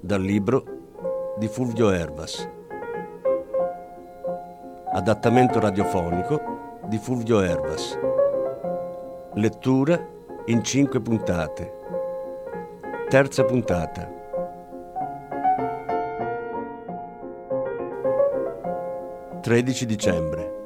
dal libro di Fulvio Ervas. Adattamento radiofonico di Fulvio Ervas. Lettura in cinque puntate. Terza puntata. Tredici dicembre.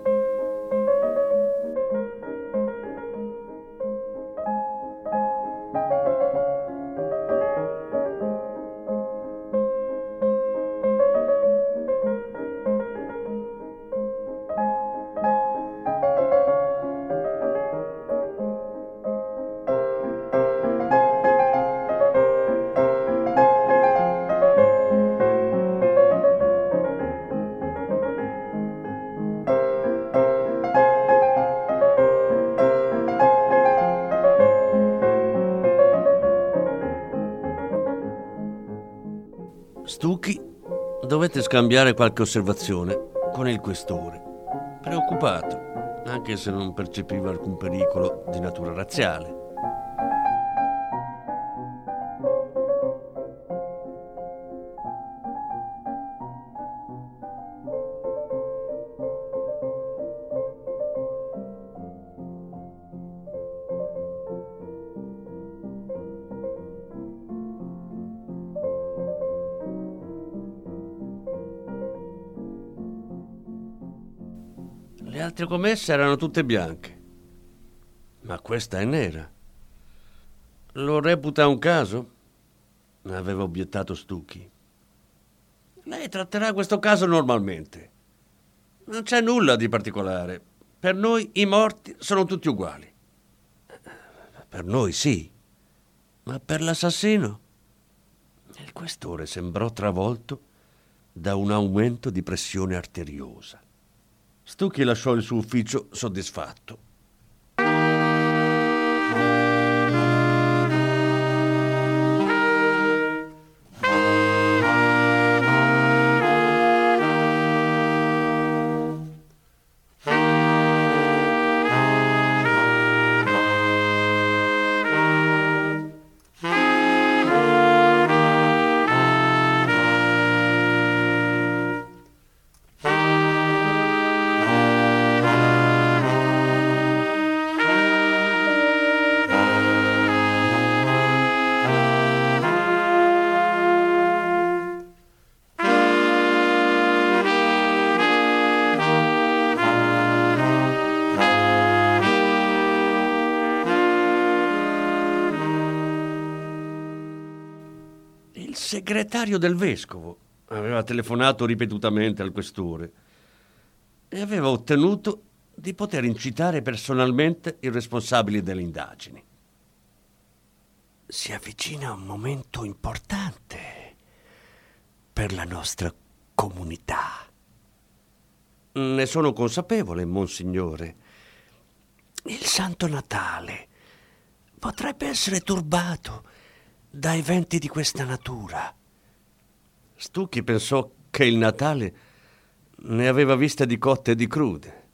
Scambiare qualche osservazione con il questore. Preoccupato, anche se non percepiva alcun pericolo di natura razziale. Altre commesse erano tutte bianche, ma questa è nera. Lo reputa un caso? Aveva obiettato Stucchi. Lei tratterà questo caso normalmente. Non c'è nulla di particolare. Per noi i morti sono tutti uguali. Per noi sì, ma per l'assassino? Il questore sembrò travolto da un aumento di pressione arteriosa. Stucchi lasciò il suo ufficio soddisfatto. Segretario del vescovo aveva telefonato ripetutamente al questore e aveva ottenuto di poter incitare personalmente i responsabili delle indagini. Si avvicina un momento importante per la nostra comunità. Ne sono consapevole, Monsignore. Il Santo Natale potrebbe essere turbato da eventi di questa natura. Stucchi pensò che il Natale ne aveva viste di cotte e di crude,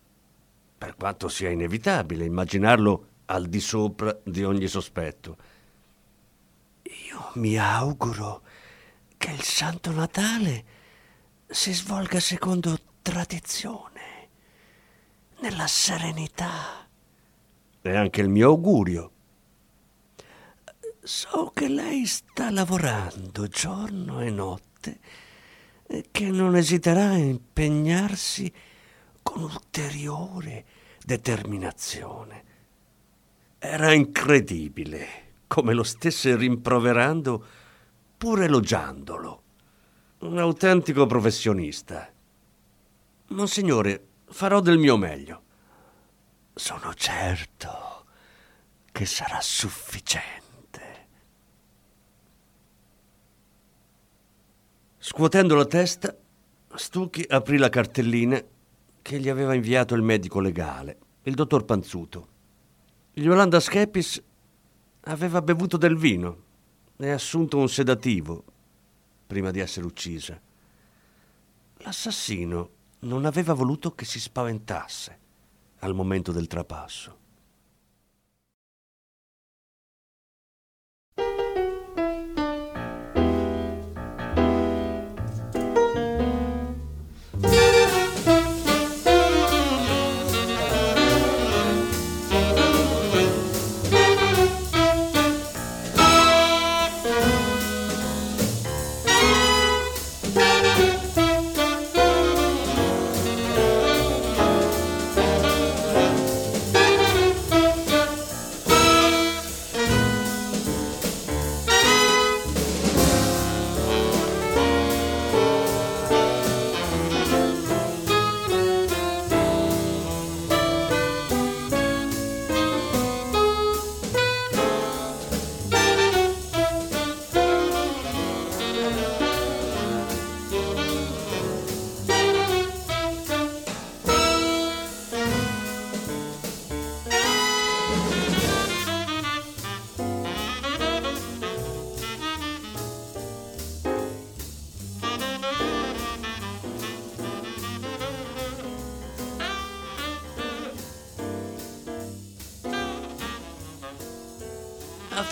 per quanto sia inevitabile immaginarlo al di sopra di ogni sospetto. Io mi auguro che il Santo Natale si svolga secondo tradizione, nella serenità. È anche il mio augurio. So che lei sta lavorando giorno e notte e che non esiterà a impegnarsi con ulteriore determinazione. Era incredibile come lo stesse rimproverando pur elogiandolo. Un autentico professionista. Monsignore, farò del mio meglio. Sono certo che sarà sufficiente. Scuotendo la testa, Stucchi aprì la cartellina che gli aveva inviato il medico legale, il dottor Panzuto. Yolanda Schepis aveva bevuto del vino e assunto un sedativo prima di essere uccisa. L'assassino non aveva voluto che si spaventasse al momento del trapasso.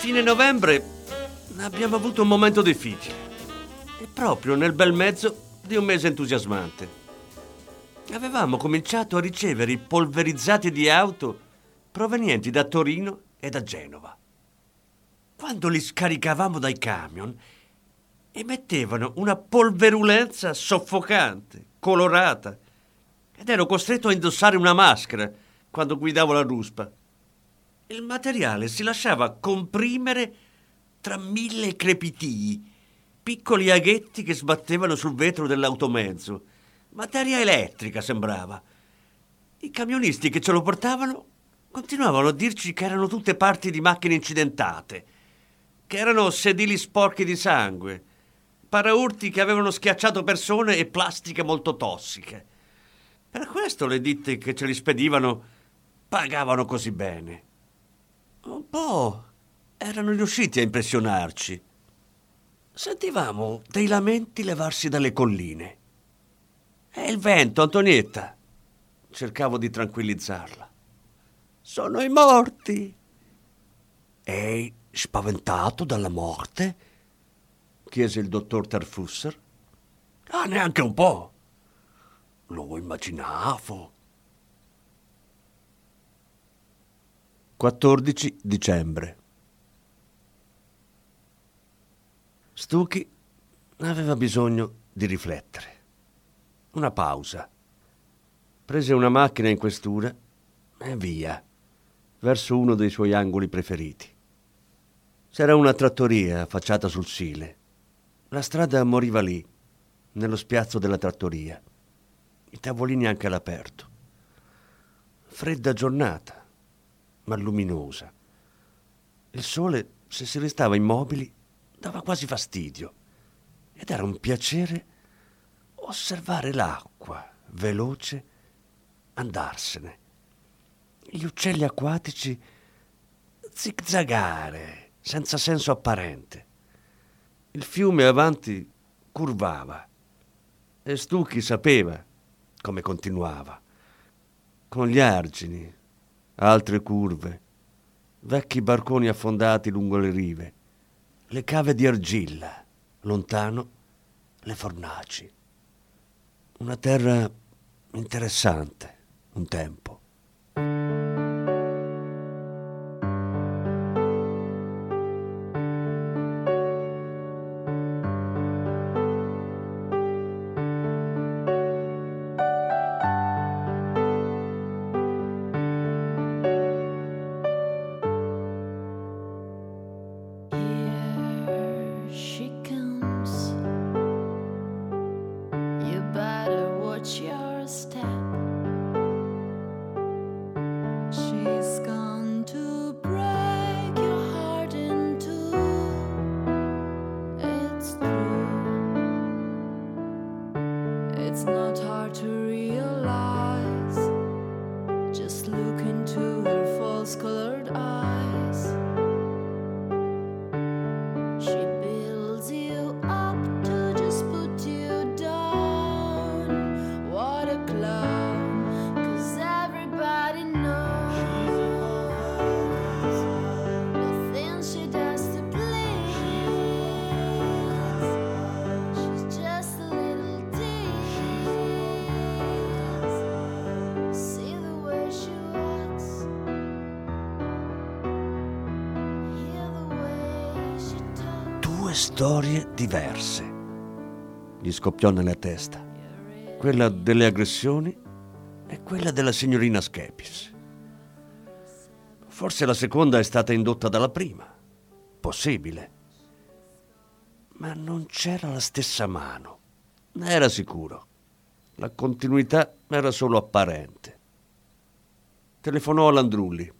Fine novembre abbiamo avuto un momento difficile. E proprio nel bel mezzo di un mese entusiasmante. Avevamo cominciato a ricevere i polverizzati di auto provenienti da Torino e da Genova. Quando li scaricavamo dai camion, emettevano una polverulenza soffocante, colorata, ed ero costretto a indossare una maschera quando guidavo la ruspa. Il materiale si lasciava comprimere tra mille crepitii, piccoli aghetti che sbattevano sul vetro dell'automezzo. Materia elettrica sembrava. I camionisti che ce lo portavano continuavano a dirci che erano tutte parti di macchine incidentate, che erano sedili sporchi di sangue, paraurti che avevano schiacciato persone e plastiche molto tossiche. Per questo le ditte che ce li spedivano pagavano così bene. Po' erano riusciti a impressionarci. Sentivamo dei lamenti levarsi dalle colline. È il vento, Antonietta. Cercavo di tranquillizzarla. Sono i morti. Ehi, spaventato dalla morte? chiese il dottor Tarfusser. Ah, neanche un po'. Lo immaginavo. 14 dicembre. Stucchi aveva bisogno di riflettere. Una pausa. Prese una macchina in questura e via, verso uno dei suoi angoli preferiti. C'era una trattoria affacciata sul Sile. La strada moriva lì, nello spiazzo della trattoria. I tavolini anche all'aperto. Fredda giornata ma luminosa. Il sole, se si restava immobili, dava quasi fastidio ed era un piacere osservare l'acqua veloce andarsene. Gli uccelli acquatici zigzagare senza senso apparente. Il fiume avanti curvava e Stucchi sapeva come continuava, con gli argini altre curve, vecchi barconi affondati lungo le rive, le cave di argilla, lontano le fornaci. Una terra interessante un tempo. Storie diverse. Gli scoppiò nella testa. Quella delle aggressioni e quella della signorina Schepis. Forse la seconda è stata indotta dalla prima. Possibile. Ma non c'era la stessa mano. Ne era sicuro. La continuità era solo apparente. Telefonò a Landrulli.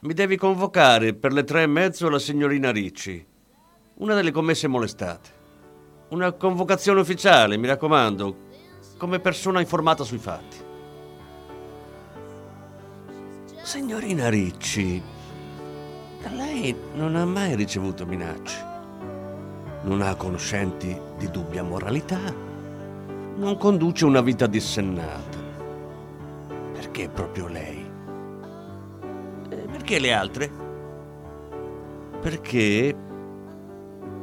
Mi devi convocare per le tre e mezzo la signorina Ricci, una delle commesse molestate. Una convocazione ufficiale, mi raccomando, come persona informata sui fatti. Signorina Ricci, lei non ha mai ricevuto minacce. Non ha conoscenti di dubbia moralità. Non conduce una vita dissennata. Perché proprio lei? Eh, Perché le altre? Perché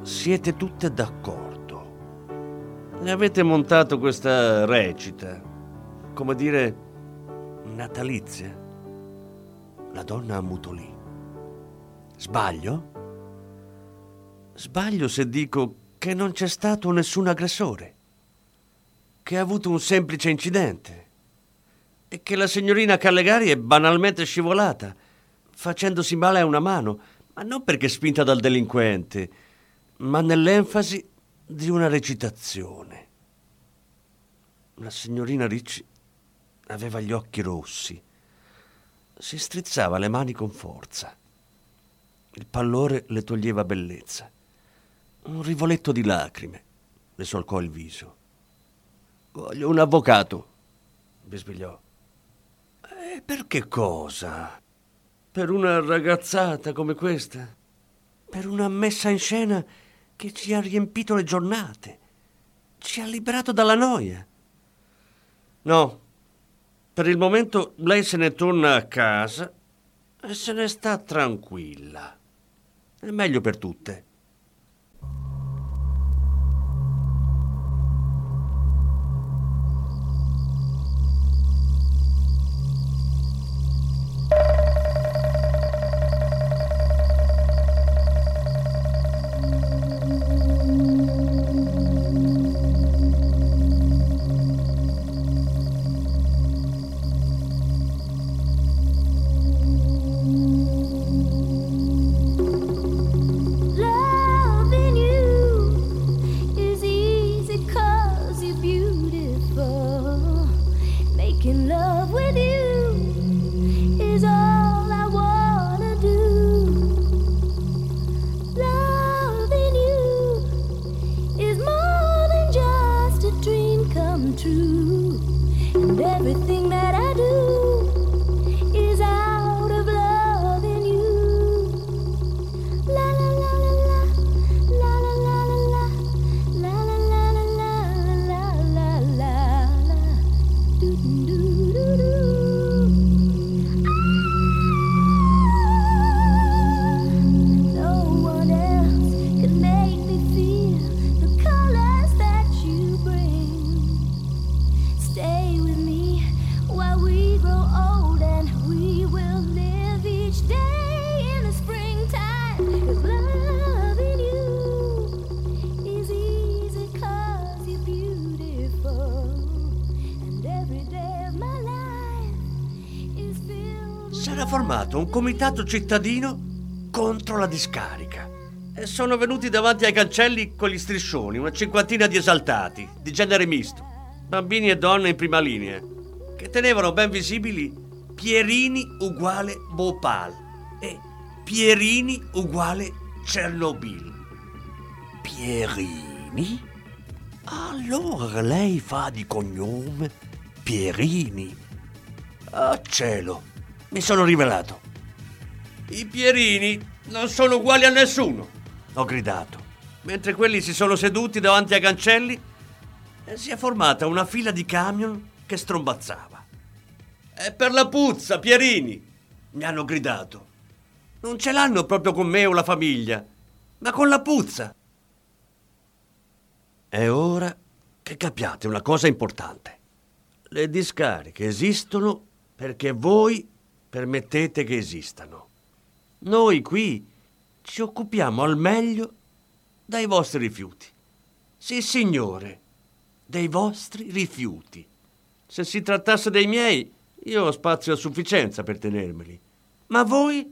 siete tutte d'accordo. Ne avete montato questa recita, come dire, natalizia. La donna ammutolì. Sbaglio? Sbaglio se dico che non c'è stato nessun aggressore, che ha avuto un semplice incidente e che la signorina Callegari è banalmente scivolata, facendosi male a una mano, ma non perché spinta dal delinquente, ma nell'enfasi di una recitazione. La signorina Ricci aveva gli occhi rossi, si strizzava le mani con forza. Il pallore le toglieva bellezza. Un rivoletto di lacrime le solcò il viso. Voglio un avvocato, bisbigliò. E per che cosa? Per una ragazzata come questa? Per una messa in scena che ci ha riempito le giornate? Ci ha liberato dalla noia? No, per il momento lei se ne torna a casa e se ne sta tranquilla. È meglio per tutte. With S'era formato un comitato cittadino contro la discarica. E sono venuti davanti ai cancelli con gli striscioni, una cinquantina di esaltati, di genere misto, bambini e donne in prima linea, che tenevano ben visibili Pierini uguale Bhopal e Pierini uguale Chernobyl. Pierini? Allora lei fa di cognome Pierini. Ah, cielo, mi sono rivelato. I Pierini non sono uguali a nessuno, ho gridato, mentre quelli si sono seduti davanti ai cancelli e si è formata una fila di camion che strombazzava. È per la puzza, Pierini, mi hanno gridato. Non ce l'hanno proprio con me o la famiglia, ma con la puzza. È ora che capiate una cosa importante. Le discariche esistono perché voi permettete che esistano. Noi qui ci occupiamo al meglio dai vostri rifiuti. Sì, signore, dei vostri rifiuti. Se si trattasse dei miei, io ho spazio a sufficienza per tenermeli. Ma voi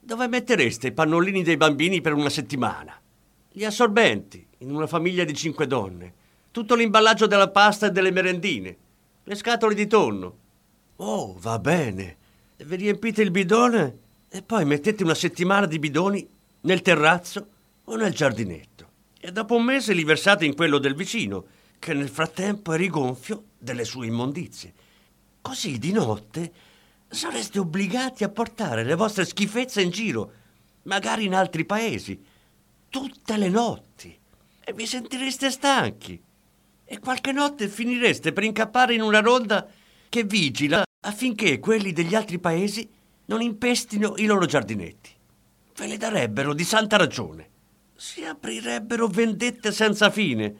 dove mettereste i pannolini dei bambini per una settimana? Gli assorbenti, in una famiglia di cinque donne. Tutto l'imballaggio della pasta e delle merendine. Le scatole di tonno. Oh, va bene. Vi riempite il bidone e poi mettete una settimana di bidoni nel terrazzo o nel giardinetto. E dopo un mese li versate in quello del vicino, che nel frattempo è rigonfio delle sue immondizie. Così di notte sareste obbligati a portare le vostre schifezze in giro, magari in altri paesi, tutte le notti. E vi sentireste stanchi. E qualche notte finireste per incappare in una ronda che vigila affinché quelli degli altri paesi non impestino i loro giardinetti. Ve le darebbero di santa ragione. Si aprirebbero vendette senza fine.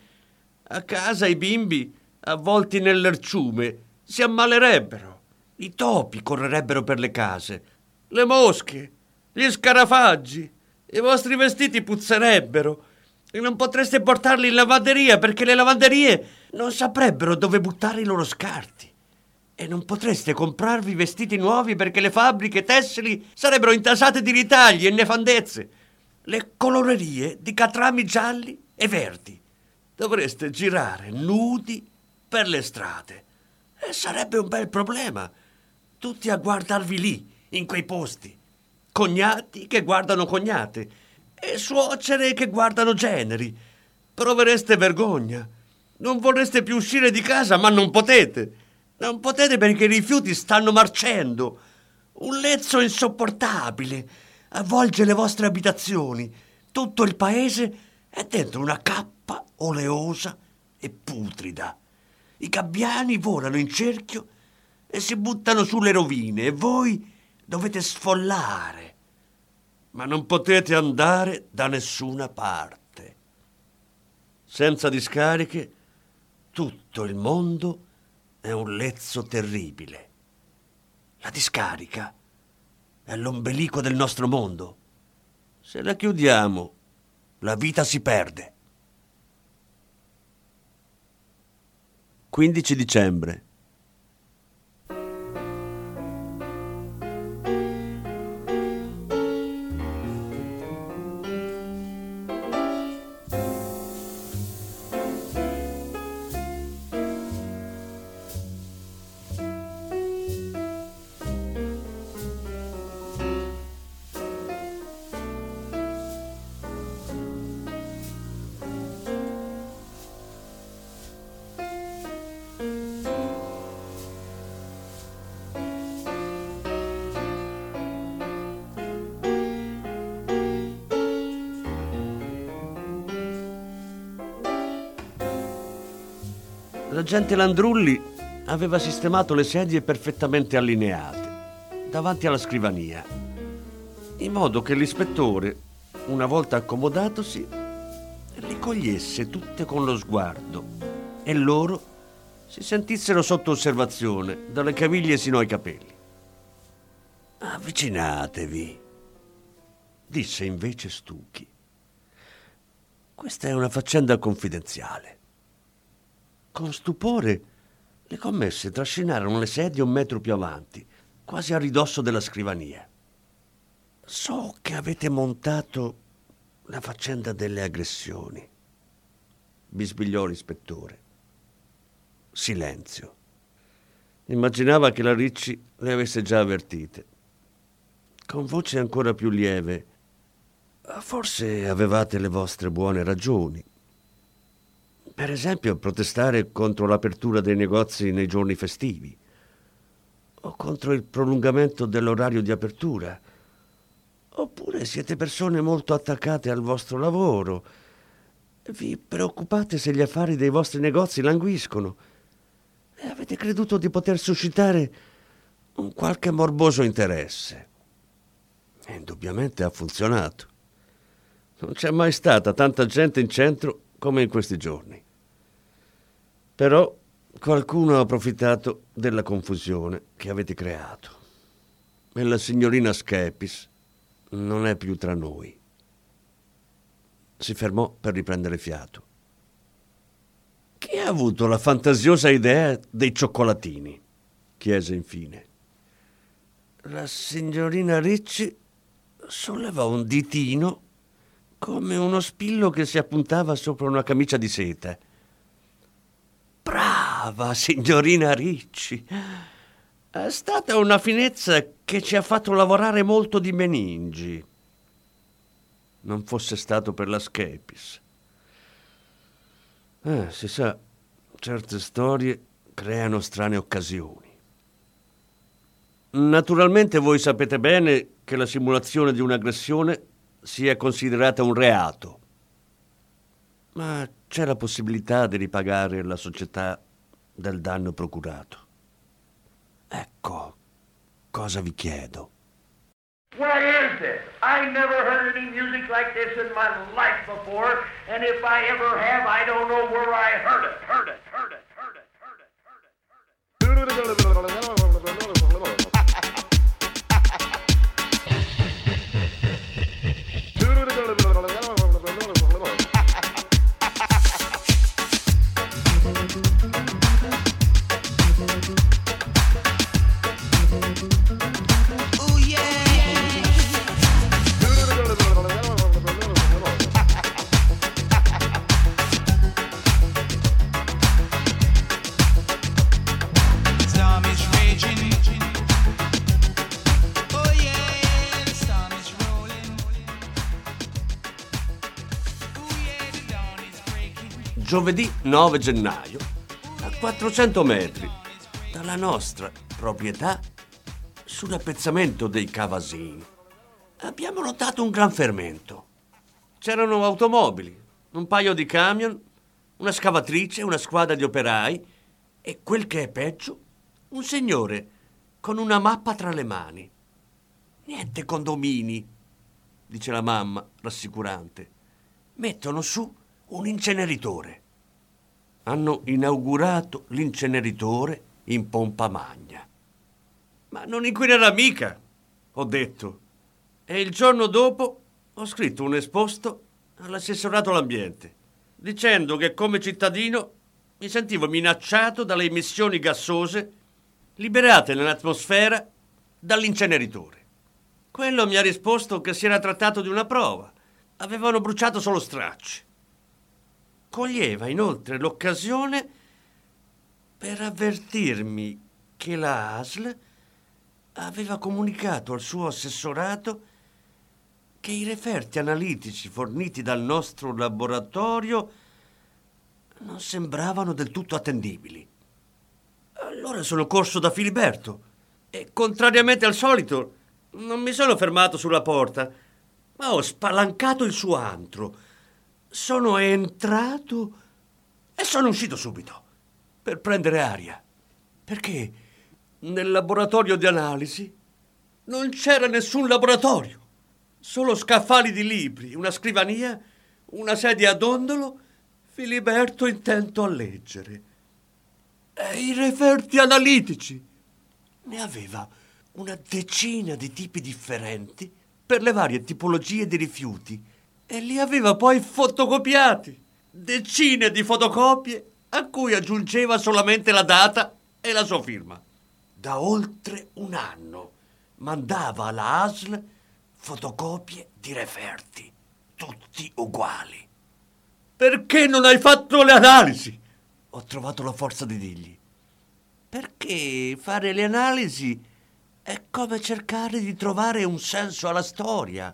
A casa i bimbi, avvolti nell'erciume, si ammalerebbero. I topi correrebbero per le case, le mosche, gli scarafaggi. I vostri vestiti puzzerebbero e non potreste portarli in lavanderia perché le lavanderie non saprebbero dove buttare i loro scarti. E non potreste comprarvi vestiti nuovi perché le fabbriche tessili sarebbero intasate di ritagli e nefandezze. Le colorerie di catrami gialli e verdi. Dovreste girare nudi per le strade. E sarebbe un bel problema. Tutti a guardarvi lì, in quei posti. Cognati che guardano cognate e suocere che guardano generi. Provereste vergogna. Non vorreste più uscire di casa, ma non potete. Non potete perché i rifiuti stanno marcendo. Un lezzo insopportabile avvolge le vostre abitazioni. Tutto il paese è dentro una cappa oleosa e putrida. I gabbiani volano in cerchio e si buttano sulle rovine e voi dovete sfollare. Ma non potete andare da nessuna parte. Senza discariche, tutto il mondo è un lezzo terribile. La discarica è l'ombelico del nostro mondo. Se la chiudiamo, la vita si perde. 15 dicembre L'agente Landrulli aveva sistemato le sedie perfettamente allineate davanti alla scrivania, in modo che l'ispettore, una volta accomodatosi, le cogliesse tutte con lo sguardo e loro si sentissero sotto osservazione dalle caviglie sino ai capelli. Avvicinatevi, disse invece Stucchi. Questa è una faccenda confidenziale. Con stupore le commesse trascinarono le sedie un metro più avanti, quasi a ridosso della scrivania. So che avete montato la faccenda delle aggressioni, bisbigliò l'ispettore. Silenzio. Immaginava che la Ricci le avesse già avvertite. Con voce ancora più lieve, forse avevate le vostre buone ragioni Per esempio, protestare contro l'apertura dei negozi nei giorni festivi o contro il prolungamento dell'orario di apertura. Oppure siete persone molto attaccate al vostro lavoro. Vi preoccupate se gli affari dei vostri negozi languiscono e avete creduto di poter suscitare un qualche morboso interesse. E indubbiamente ha funzionato. Non c'è mai stata tanta gente in centro come in questi giorni. Però qualcuno ha approfittato della confusione che avete creato. E la signorina Schepis non è più tra noi. Si fermò per riprendere fiato. Chi ha avuto la fantasiosa idea dei cioccolatini? chiese infine. La signorina Ricci sollevò un ditino come uno spillo che si appuntava sopra una camicia di seta. Brava, signorina Ricci. È stata una finezza che ci ha fatto lavorare molto di meningi. Non fosse stato per la Schepis. Eh, si sa, certe storie creano strane occasioni. Naturalmente voi sapete bene che la simulazione di un'aggressione sia considerata un reato. Ma c'è la possibilità di ripagare la società del danno procurato. Ecco cosa vi chiedo. What is this? I never heard any music like this in my life before, and if I ever have, I don't know where I heard it. Heard it. Heard it. Heard it. Heard it. Heard it. storm Giovedì 9 gennaio, a 400 metri dalla nostra proprietà, sull'appezzamento dei Cavasini, abbiamo notato un gran fermento. C'erano automobili, un paio di camion, una scavatrice, una squadra di operai e quel che è peggio, un signore con una mappa tra le mani. Niente condomini, dice la mamma, rassicurante. Mettono su un inceneritore. Hanno inaugurato l'inceneritore in pompa magna. Ma non inquinerà mica, ho detto. E il giorno dopo ho scritto un esposto all'assessorato all'ambiente, dicendo che come cittadino mi sentivo minacciato dalle emissioni gassose liberate nell'atmosfera dall'inceneritore. Quello mi ha risposto che si era trattato di una prova. Avevano bruciato solo stracci. Coglieva inoltre l'occasione per avvertirmi che la ASL aveva comunicato al suo assessorato che i referti analitici forniti dal nostro laboratorio non sembravano del tutto attendibili. Allora sono corso da Filiberto e, contrariamente al solito, non mi sono fermato sulla porta, ma ho spalancato il suo antro. Sono entrato e sono uscito subito per prendere aria. Perché nel laboratorio di analisi non c'era nessun laboratorio, solo scaffali di libri, una scrivania, una sedia a dondolo, Filiberto intento a leggere. E i referti analitici. Ne aveva una decina di tipi differenti per le varie tipologie di rifiuti e li aveva poi fotocopiati. Decine di fotocopie a cui aggiungeva solamente la data e la sua firma. Da oltre un anno mandava alla ASL fotocopie di referti, tutti uguali. Perché non hai fatto le analisi? Ho trovato la forza di dirgli. Perché fare le analisi è come cercare di trovare un senso alla storia.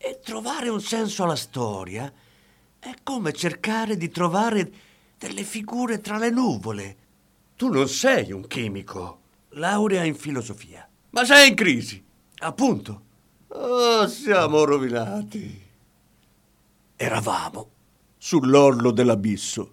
E trovare un senso alla storia è come cercare di trovare delle figure tra le nuvole. Tu non sei un chimico, laurea in filosofia, ma sei in crisi, appunto. Oh, siamo rovinati. Eravamo sull'orlo dell'abisso.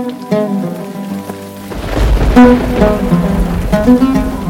Thank you.